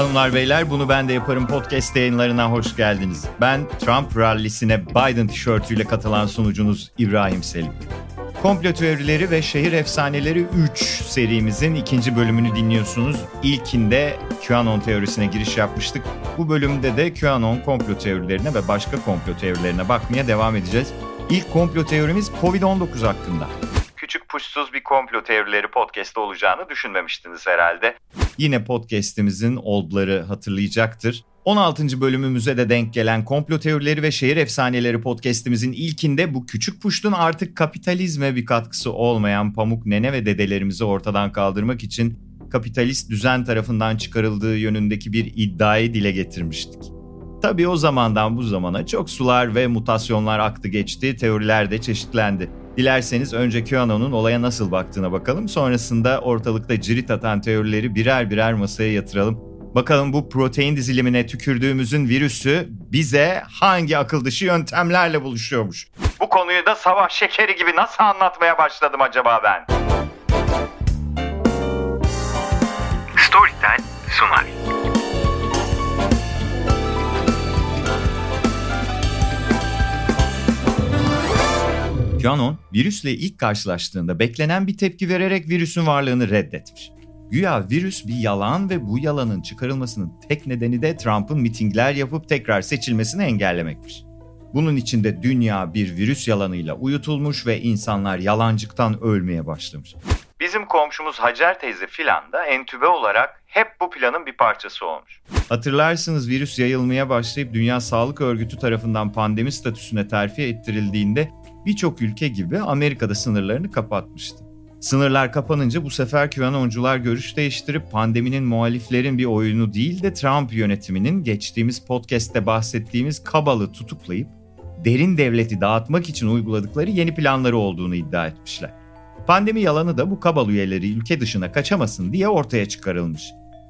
Hanımlar beyler bunu ben de yaparım podcast yayınlarına hoş geldiniz. Ben Trump rallisine Biden tişörtüyle katılan sunucunuz İbrahim Selim. Komplo teorileri ve şehir efsaneleri 3 serimizin ikinci bölümünü dinliyorsunuz. İlkinde QAnon teorisine giriş yapmıştık. Bu bölümde de QAnon komplo teorilerine ve başka komplo teorilerine bakmaya devam edeceğiz. İlk komplo teorimiz Covid-19 hakkında küçük puşsuz bir komplo teorileri podcast'ı olacağını düşünmemiştiniz herhalde. Yine podcast'imizin oldları hatırlayacaktır. 16. bölümümüze de denk gelen komplo teorileri ve şehir efsaneleri podcast'imizin ilkinde bu küçük puştun artık kapitalizme bir katkısı olmayan pamuk nene ve dedelerimizi ortadan kaldırmak için kapitalist düzen tarafından çıkarıldığı yönündeki bir iddiayı dile getirmiştik. Tabii o zamandan bu zamana çok sular ve mutasyonlar aktı geçti, teoriler de çeşitlendi. Dilerseniz önce QAnon'un olaya nasıl baktığına bakalım. Sonrasında ortalıkta cirit atan teorileri birer birer masaya yatıralım. Bakalım bu protein dizilimine tükürdüğümüzün virüsü bize hangi akıl dışı yöntemlerle buluşuyormuş? Bu konuyu da savaş şekeri gibi nasıl anlatmaya başladım acaba ben? Storytel sunar. QAnon virüsle ilk karşılaştığında beklenen bir tepki vererek virüsün varlığını reddetmiş. Güya virüs bir yalan ve bu yalanın çıkarılmasının tek nedeni de Trump'ın mitingler yapıp tekrar seçilmesini engellemekmiş. Bunun içinde dünya bir virüs yalanıyla uyutulmuş ve insanlar yalancıktan ölmeye başlamış. Bizim komşumuz Hacer teyze filan da entübe olarak hep bu planın bir parçası olmuş. Hatırlarsınız virüs yayılmaya başlayıp Dünya Sağlık Örgütü tarafından pandemi statüsüne terfi ettirildiğinde birçok ülke gibi Amerika'da sınırlarını kapatmıştı. Sınırlar kapanınca bu sefer QAnoncular görüş değiştirip pandeminin muhaliflerin bir oyunu değil de Trump yönetiminin geçtiğimiz podcast'te bahsettiğimiz kabalı tutuklayıp derin devleti dağıtmak için uyguladıkları yeni planları olduğunu iddia etmişler. Pandemi yalanı da bu kabal üyeleri ülke dışına kaçamasın diye ortaya çıkarılmış.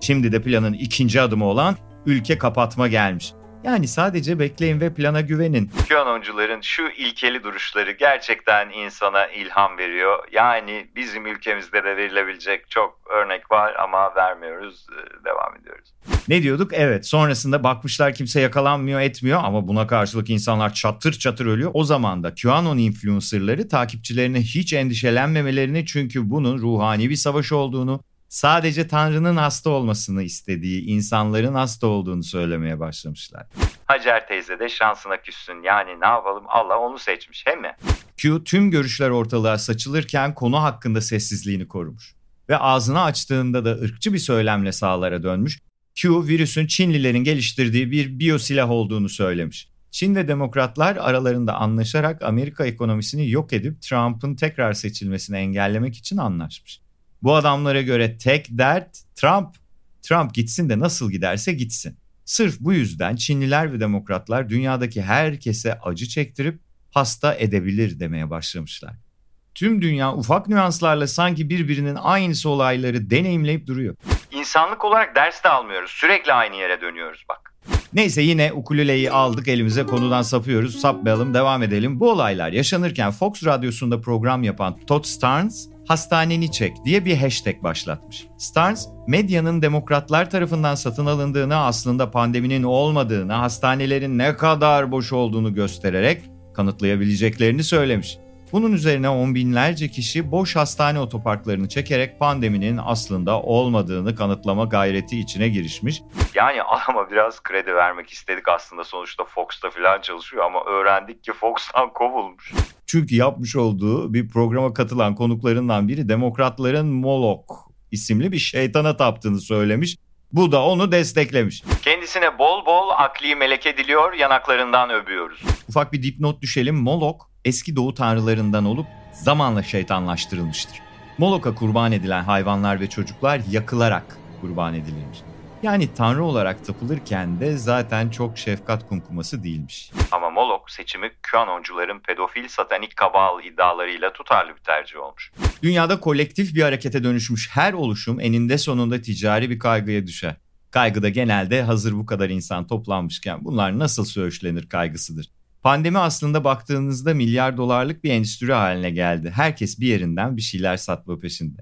Şimdi de planın ikinci adımı olan ülke kapatma gelmiş. Yani sadece bekleyin ve plana güvenin. QAnoncuların şu ilkeli duruşları gerçekten insana ilham veriyor. Yani bizim ülkemizde de verilebilecek çok örnek var ama vermiyoruz, e, devam ediyoruz. Ne diyorduk? Evet sonrasında bakmışlar kimse yakalanmıyor etmiyor ama buna karşılık insanlar çatır çatır ölüyor. O zaman da QAnon influencerları takipçilerine hiç endişelenmemelerini çünkü bunun ruhani bir savaş olduğunu sadece Tanrı'nın hasta olmasını istediği insanların hasta olduğunu söylemeye başlamışlar. Hacer teyze de şansına küssün yani ne yapalım Allah onu seçmiş he mi? Q tüm görüşler ortalığa saçılırken konu hakkında sessizliğini korumuş. Ve ağzını açtığında da ırkçı bir söylemle sağlara dönmüş. Q virüsün Çinlilerin geliştirdiği bir biyosilah olduğunu söylemiş. Çin ve demokratlar aralarında anlaşarak Amerika ekonomisini yok edip Trump'ın tekrar seçilmesini engellemek için anlaşmış. Bu adamlara göre tek dert Trump. Trump gitsin de nasıl giderse gitsin. Sırf bu yüzden Çinliler ve demokratlar dünyadaki herkese acı çektirip hasta edebilir demeye başlamışlar. Tüm dünya ufak nüanslarla sanki birbirinin aynısı olayları deneyimleyip duruyor. İnsanlık olarak ders de almıyoruz. Sürekli aynı yere dönüyoruz bak. Neyse yine ukuleleyi aldık elimize konudan sapıyoruz. Sapmayalım devam edelim. Bu olaylar yaşanırken Fox Radyosu'nda program yapan Todd Starnes hastaneni çek diye bir hashtag başlatmış. Starnes, medyanın demokratlar tarafından satın alındığını aslında pandeminin olmadığını, hastanelerin ne kadar boş olduğunu göstererek kanıtlayabileceklerini söylemiş. Bunun üzerine on binlerce kişi boş hastane otoparklarını çekerek pandeminin aslında olmadığını kanıtlama gayreti içine girişmiş. Yani adama biraz kredi vermek istedik aslında sonuçta Fox'ta falan çalışıyor ama öğrendik ki Fox'tan kovulmuş. Çünkü yapmış olduğu bir programa katılan konuklarından biri demokratların Molok isimli bir şeytana taptığını söylemiş. Bu da onu desteklemiş. Kendisine bol bol akli meleke diliyor, yanaklarından öpüyoruz. Ufak bir dipnot düşelim. Molok eski doğu tanrılarından olup zamanla şeytanlaştırılmıştır. Molok'a kurban edilen hayvanlar ve çocuklar yakılarak kurban edilirmiş. Yani tanrı olarak tapılırken de zaten çok şefkat kumkuması değilmiş. Ama Molok seçimi QAnoncuların pedofil satanik kabal iddialarıyla tutarlı bir tercih olmuş. Dünyada kolektif bir harekete dönüşmüş her oluşum eninde sonunda ticari bir kaygıya düşer. Kaygı da genelde hazır bu kadar insan toplanmışken bunlar nasıl söğüşlenir kaygısıdır. Pandemi aslında baktığınızda milyar dolarlık bir endüstri haline geldi. Herkes bir yerinden bir şeyler satma peşinde.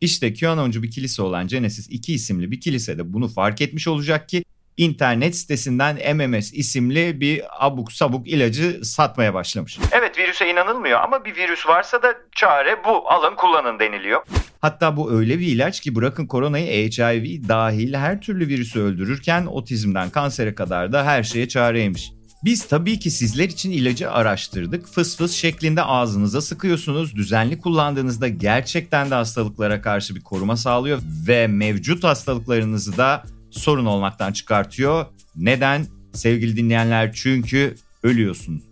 İşte QAnoncu bir kilise olan Genesis 2 isimli bir kilisede bunu fark etmiş olacak ki internet sitesinden MMS isimli bir abuk sabuk ilacı satmaya başlamış. Evet virüse inanılmıyor ama bir virüs varsa da çare bu alın kullanın deniliyor. Hatta bu öyle bir ilaç ki bırakın koronayı HIV dahil her türlü virüsü öldürürken otizmden kansere kadar da her şeye çareymiş. Biz tabii ki sizler için ilacı araştırdık. Fıs fıs şeklinde ağzınıza sıkıyorsunuz. Düzenli kullandığınızda gerçekten de hastalıklara karşı bir koruma sağlıyor ve mevcut hastalıklarınızı da sorun olmaktan çıkartıyor. Neden? Sevgili dinleyenler çünkü ölüyorsunuz.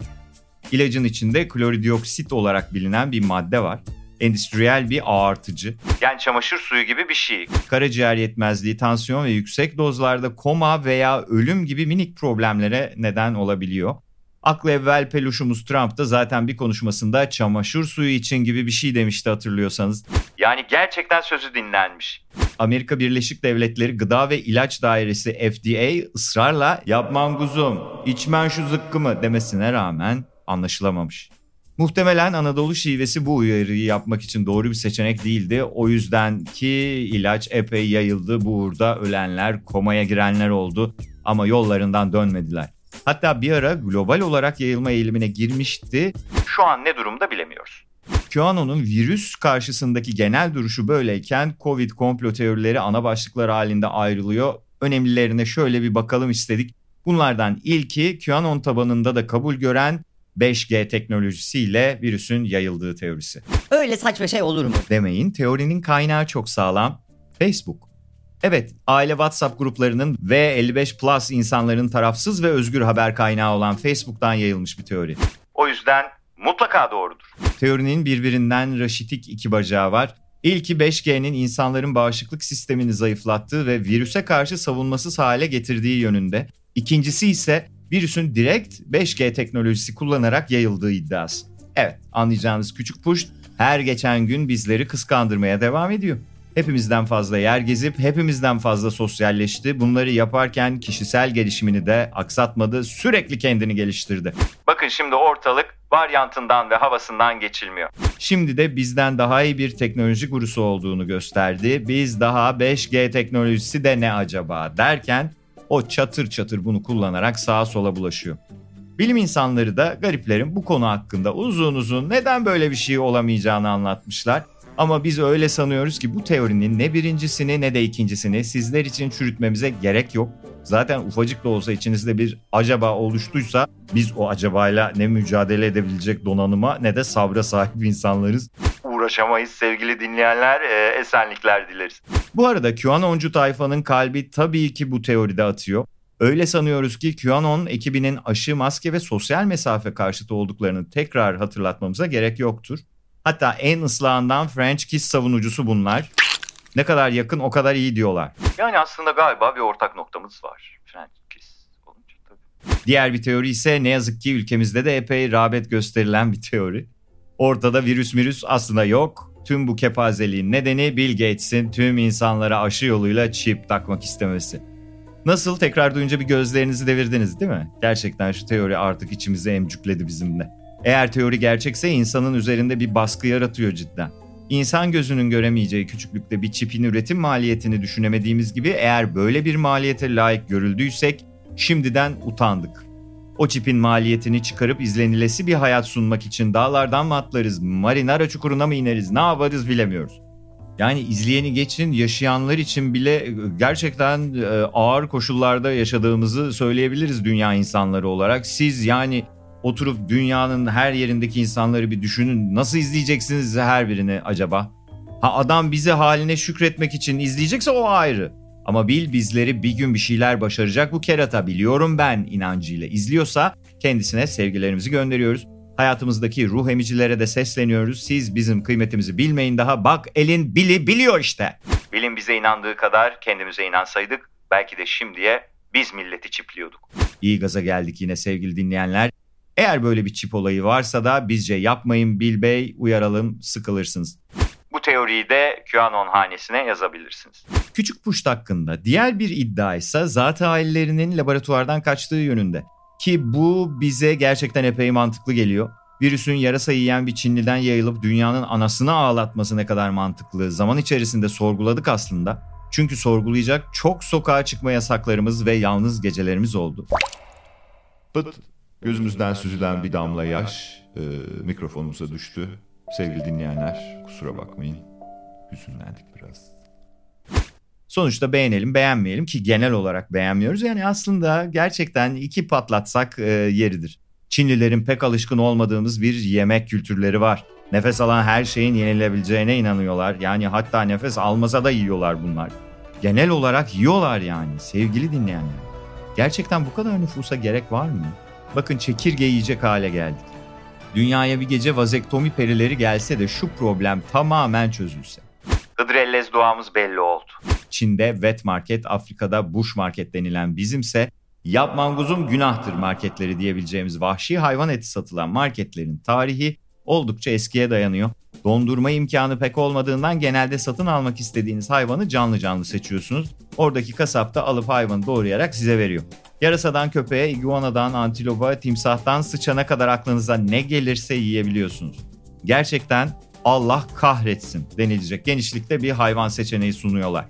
İlacın içinde kloridioksit olarak bilinen bir madde var. Endüstriyel bir ağartıcı. Yani çamaşır suyu gibi bir şey. Karaciğer yetmezliği, tansiyon ve yüksek dozlarda koma veya ölüm gibi minik problemlere neden olabiliyor. Aklı evvel peluşumuz Trump da zaten bir konuşmasında çamaşır suyu için gibi bir şey demişti hatırlıyorsanız. Yani gerçekten sözü dinlenmiş. Amerika Birleşik Devletleri Gıda ve İlaç Dairesi FDA ısrarla yapman kuzum, içmen şu zıkkımı demesine rağmen anlaşılamamış. Muhtemelen Anadolu şivesi bu uyarıyı yapmak için doğru bir seçenek değildi. O yüzden ki ilaç epey yayıldı. Bu uğurda ölenler, komaya girenler oldu ama yollarından dönmediler. Hatta bir ara global olarak yayılma eğilimine girmişti. Şu an ne durumda bilemiyoruz. QAnon'un virüs karşısındaki genel duruşu böyleyken Covid komplo teorileri ana başlıklar halinde ayrılıyor. Önemlilerine şöyle bir bakalım istedik. Bunlardan ilki QAnon tabanında da kabul gören 5G teknolojisiyle virüsün yayıldığı teorisi. Öyle saçma şey olur mu? Demeyin teorinin kaynağı çok sağlam. Facebook. Evet, aile WhatsApp gruplarının ve 55 plus insanların tarafsız ve özgür haber kaynağı olan Facebook'tan yayılmış bir teori. O yüzden mutlaka doğrudur. Teorinin birbirinden raşitik iki bacağı var. İlki 5G'nin insanların bağışıklık sistemini zayıflattığı ve virüse karşı savunmasız hale getirdiği yönünde. İkincisi ise virüsün direkt 5G teknolojisi kullanarak yayıldığı iddiası. Evet, anlayacağınız küçük push her geçen gün bizleri kıskandırmaya devam ediyor. Hepimizden fazla yer gezip hepimizden fazla sosyalleşti. Bunları yaparken kişisel gelişimini de aksatmadı. Sürekli kendini geliştirdi. Bakın şimdi ortalık varyantından ve havasından geçilmiyor. Şimdi de bizden daha iyi bir teknoloji gurusu olduğunu gösterdi. Biz daha 5G teknolojisi de ne acaba derken o çatır çatır bunu kullanarak sağa sola bulaşıyor. Bilim insanları da gariplerin bu konu hakkında uzun uzun neden böyle bir şey olamayacağını anlatmışlar. Ama biz öyle sanıyoruz ki bu teorinin ne birincisini ne de ikincisini sizler için çürütmemize gerek yok. Zaten ufacık da olsa içinizde bir acaba oluştuysa biz o acabayla ne mücadele edebilecek donanıma ne de sabra sahip insanlarız. Uğraşamayız sevgili dinleyenler, e, esenlikler dileriz. Bu arada QAnoncu tayfanın kalbi tabii ki bu teoride atıyor. Öyle sanıyoruz ki QAnon ekibinin aşı, maske ve sosyal mesafe karşıtı olduklarını tekrar hatırlatmamıza gerek yoktur. Hatta en ıslahından French Kiss savunucusu bunlar. Ne kadar yakın o kadar iyi diyorlar. Yani aslında galiba bir ortak noktamız var. French Kiss olunca tabii. Diğer bir teori ise ne yazık ki ülkemizde de epey rağbet gösterilen bir teori. Ortada virüs virüs aslında yok. Tüm bu kepazeliğin nedeni Bill Gates'in tüm insanlara aşı yoluyla çip takmak istemesi. Nasıl tekrar duyunca bir gözlerinizi devirdiniz değil mi? Gerçekten şu teori artık içimize emcükledi bizimle. Eğer teori gerçekse insanın üzerinde bir baskı yaratıyor cidden. İnsan gözünün göremeyeceği küçüklükte bir çipin üretim maliyetini düşünemediğimiz gibi eğer böyle bir maliyete layık görüldüysek şimdiden utandık. O çipin maliyetini çıkarıp izlenilesi bir hayat sunmak için dağlardan mı atlarız, marinara çukuruna mı ineriz ne yaparız bilemiyoruz. Yani izleyeni geçin yaşayanlar için bile gerçekten e, ağır koşullarda yaşadığımızı söyleyebiliriz dünya insanları olarak. Siz yani oturup dünyanın her yerindeki insanları bir düşünün. Nasıl izleyeceksiniz her birini acaba? Ha adam bizi haline şükretmek için izleyecekse o ayrı. Ama bil bizleri bir gün bir şeyler başaracak bu kerata biliyorum ben inancıyla izliyorsa kendisine sevgilerimizi gönderiyoruz. Hayatımızdaki ruh emicilere de sesleniyoruz. Siz bizim kıymetimizi bilmeyin daha. Bak elin bili biliyor işte. Bilin bize inandığı kadar kendimize inansaydık belki de şimdiye biz milleti çipliyorduk. İyi gaza geldik yine sevgili dinleyenler. Eğer böyle bir çip olayı varsa da bizce yapmayın Bil Bey uyaralım sıkılırsınız. Bu teoriyi de QAnon hanesine yazabilirsiniz. Küçük Puşt hakkında diğer bir iddia ise zat ailelerinin laboratuvardan kaçtığı yönünde. Ki bu bize gerçekten epey mantıklı geliyor. Virüsün yarasa yiyen bir Çinliden yayılıp dünyanın anasını ağlatması ne kadar mantıklı. Zaman içerisinde sorguladık aslında. Çünkü sorgulayacak çok sokağa çıkma yasaklarımız ve yalnız gecelerimiz oldu. Pıt, gözümüzden süzülen bir damla yaş e, mikrofonumuza düştü. Sevgili dinleyenler kusura bakmayın. Hüzünlendik biraz. Sonuçta beğenelim beğenmeyelim ki genel olarak beğenmiyoruz. Yani aslında gerçekten iki patlatsak e, yeridir. Çinlilerin pek alışkın olmadığımız bir yemek kültürleri var. Nefes alan her şeyin yenilebileceğine inanıyorlar. Yani hatta nefes almasa da yiyorlar bunlar. Genel olarak yiyorlar yani sevgili dinleyenler. Gerçekten bu kadar nüfusa gerek var mı? Bakın çekirge yiyecek hale geldik. Dünyaya bir gece vazektomi perileri gelse de şu problem tamamen çözülse. Hıdrellez doğamız belli oldu. Çin'de wet market, Afrika'da bush market denilen bizimse yap manguzum günahtır marketleri diyebileceğimiz vahşi hayvan eti satılan marketlerin tarihi oldukça eskiye dayanıyor. Dondurma imkanı pek olmadığından genelde satın almak istediğiniz hayvanı canlı canlı seçiyorsunuz. Oradaki kasap da alıp hayvanı doğrayarak size veriyor. Yarasadan köpeğe, iguanadan antilopa, timsahtan sıçana kadar aklınıza ne gelirse yiyebiliyorsunuz. Gerçekten Allah kahretsin denilecek genişlikte bir hayvan seçeneği sunuyorlar.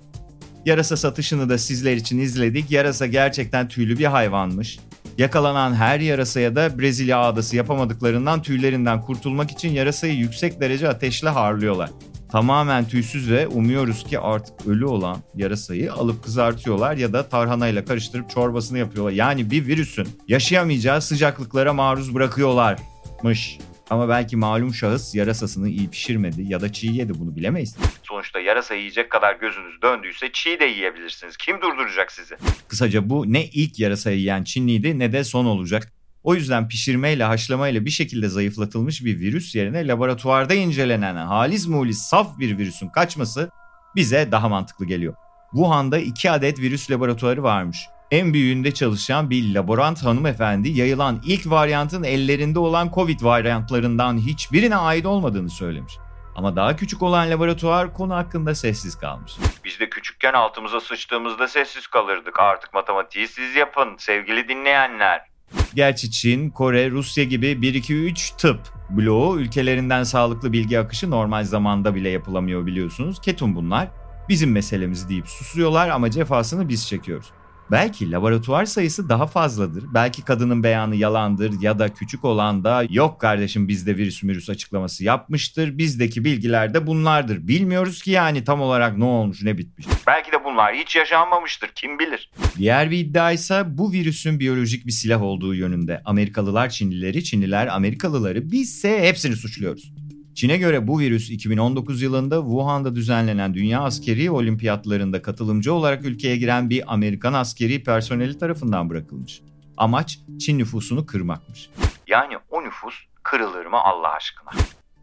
Yarasa satışını da sizler için izledik. Yarasa gerçekten tüylü bir hayvanmış. Yakalanan her yarasaya da Brezilya ağdası yapamadıklarından tüylerinden kurtulmak için yarasayı yüksek derece ateşle harlıyorlar. Tamamen tüysüz ve umuyoruz ki artık ölü olan yarasayı alıp kızartıyorlar ya da tarhanayla karıştırıp çorbasını yapıyorlar. Yani bir virüsün yaşayamayacağı sıcaklıklara maruz bırakıyorlarmış. Ama belki malum şahıs yarasasını iyi pişirmedi ya da çiğ yedi bunu bilemeyiz. Sonuçta yarasa yiyecek kadar gözünüz döndüyse çiğ de yiyebilirsiniz. Kim durduracak sizi? Kısaca bu ne ilk yarasa yiyen Çinliydi ne de son olacak. O yüzden pişirmeyle haşlamayla bir şekilde zayıflatılmış bir virüs yerine laboratuvarda incelenen halis mulis saf bir virüsün kaçması bize daha mantıklı geliyor. Wuhan'da iki adet virüs laboratuvarı varmış en büyüğünde çalışan bir laborant hanımefendi yayılan ilk varyantın ellerinde olan Covid varyantlarından hiçbirine ait olmadığını söylemiş. Ama daha küçük olan laboratuvar konu hakkında sessiz kalmış. Biz de küçükken altımıza sıçtığımızda sessiz kalırdık. Artık matematiği siz yapın sevgili dinleyenler. Gerçi Çin, Kore, Rusya gibi 1-2-3 tıp bloğu ülkelerinden sağlıklı bilgi akışı normal zamanda bile yapılamıyor biliyorsunuz. Ketum bunlar. Bizim meselemiz deyip susuyorlar ama cefasını biz çekiyoruz. Belki laboratuvar sayısı daha fazladır. Belki kadının beyanı yalandır ya da küçük olan da yok kardeşim bizde virüs virüs açıklaması yapmıştır. Bizdeki bilgiler de bunlardır. Bilmiyoruz ki yani tam olarak ne olmuş ne bitmiş. Belki de bunlar hiç yaşanmamıştır kim bilir. Diğer bir iddia ise bu virüsün biyolojik bir silah olduğu yönünde. Amerikalılar Çinlileri, Çinliler Amerikalıları bizse hepsini suçluyoruz. Çin'e göre bu virüs 2019 yılında Wuhan'da düzenlenen Dünya Askeri Olimpiyatlarında katılımcı olarak ülkeye giren bir Amerikan askeri personeli tarafından bırakılmış. Amaç Çin nüfusunu kırmakmış. Yani o nüfus kırılır mı Allah aşkına?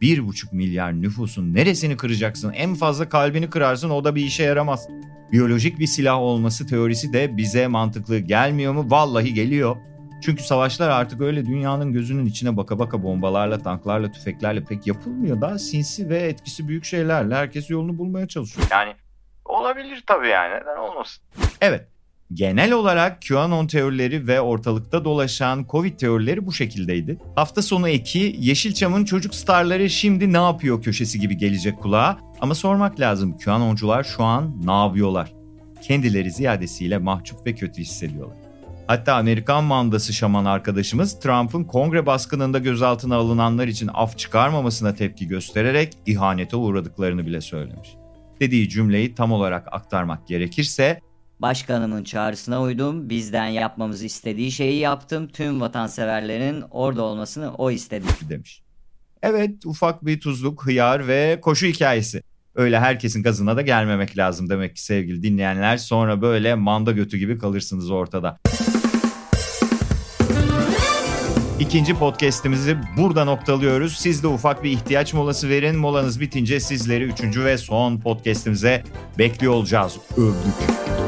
1,5 milyar nüfusun neresini kıracaksın? En fazla kalbini kırarsın o da bir işe yaramaz. Biyolojik bir silah olması teorisi de bize mantıklı gelmiyor mu? Vallahi geliyor. Çünkü savaşlar artık öyle dünyanın gözünün içine baka baka bombalarla, tanklarla, tüfeklerle pek yapılmıyor. Daha sinsi ve etkisi büyük şeylerle herkes yolunu bulmaya çalışıyor. Yani olabilir tabii yani neden olmasın. Evet. Genel olarak QAnon teorileri ve ortalıkta dolaşan Covid teorileri bu şekildeydi. Hafta sonu eki Yeşilçam'ın çocuk starları şimdi ne yapıyor köşesi gibi gelecek kulağa. Ama sormak lazım QAnoncular şu an ne yapıyorlar? Kendileri ziyadesiyle mahcup ve kötü hissediyorlar. Hatta Amerikan mandası şaman arkadaşımız Trump'ın kongre baskınında gözaltına alınanlar için af çıkarmamasına tepki göstererek ihanete uğradıklarını bile söylemiş. Dediği cümleyi tam olarak aktarmak gerekirse Başkanımın çağrısına uydum, bizden yapmamızı istediği şeyi yaptım, tüm vatanseverlerin orada olmasını o istedi demiş. Evet ufak bir tuzluk, hıyar ve koşu hikayesi. Öyle herkesin gazına da gelmemek lazım demek ki sevgili dinleyenler. Sonra böyle manda götü gibi kalırsınız ortada. İkinci podcast'imizi burada noktalıyoruz. Siz de ufak bir ihtiyaç molası verin. Molanız bitince sizleri üçüncü ve son podcast'imize bekliyor olacağız. Övdük.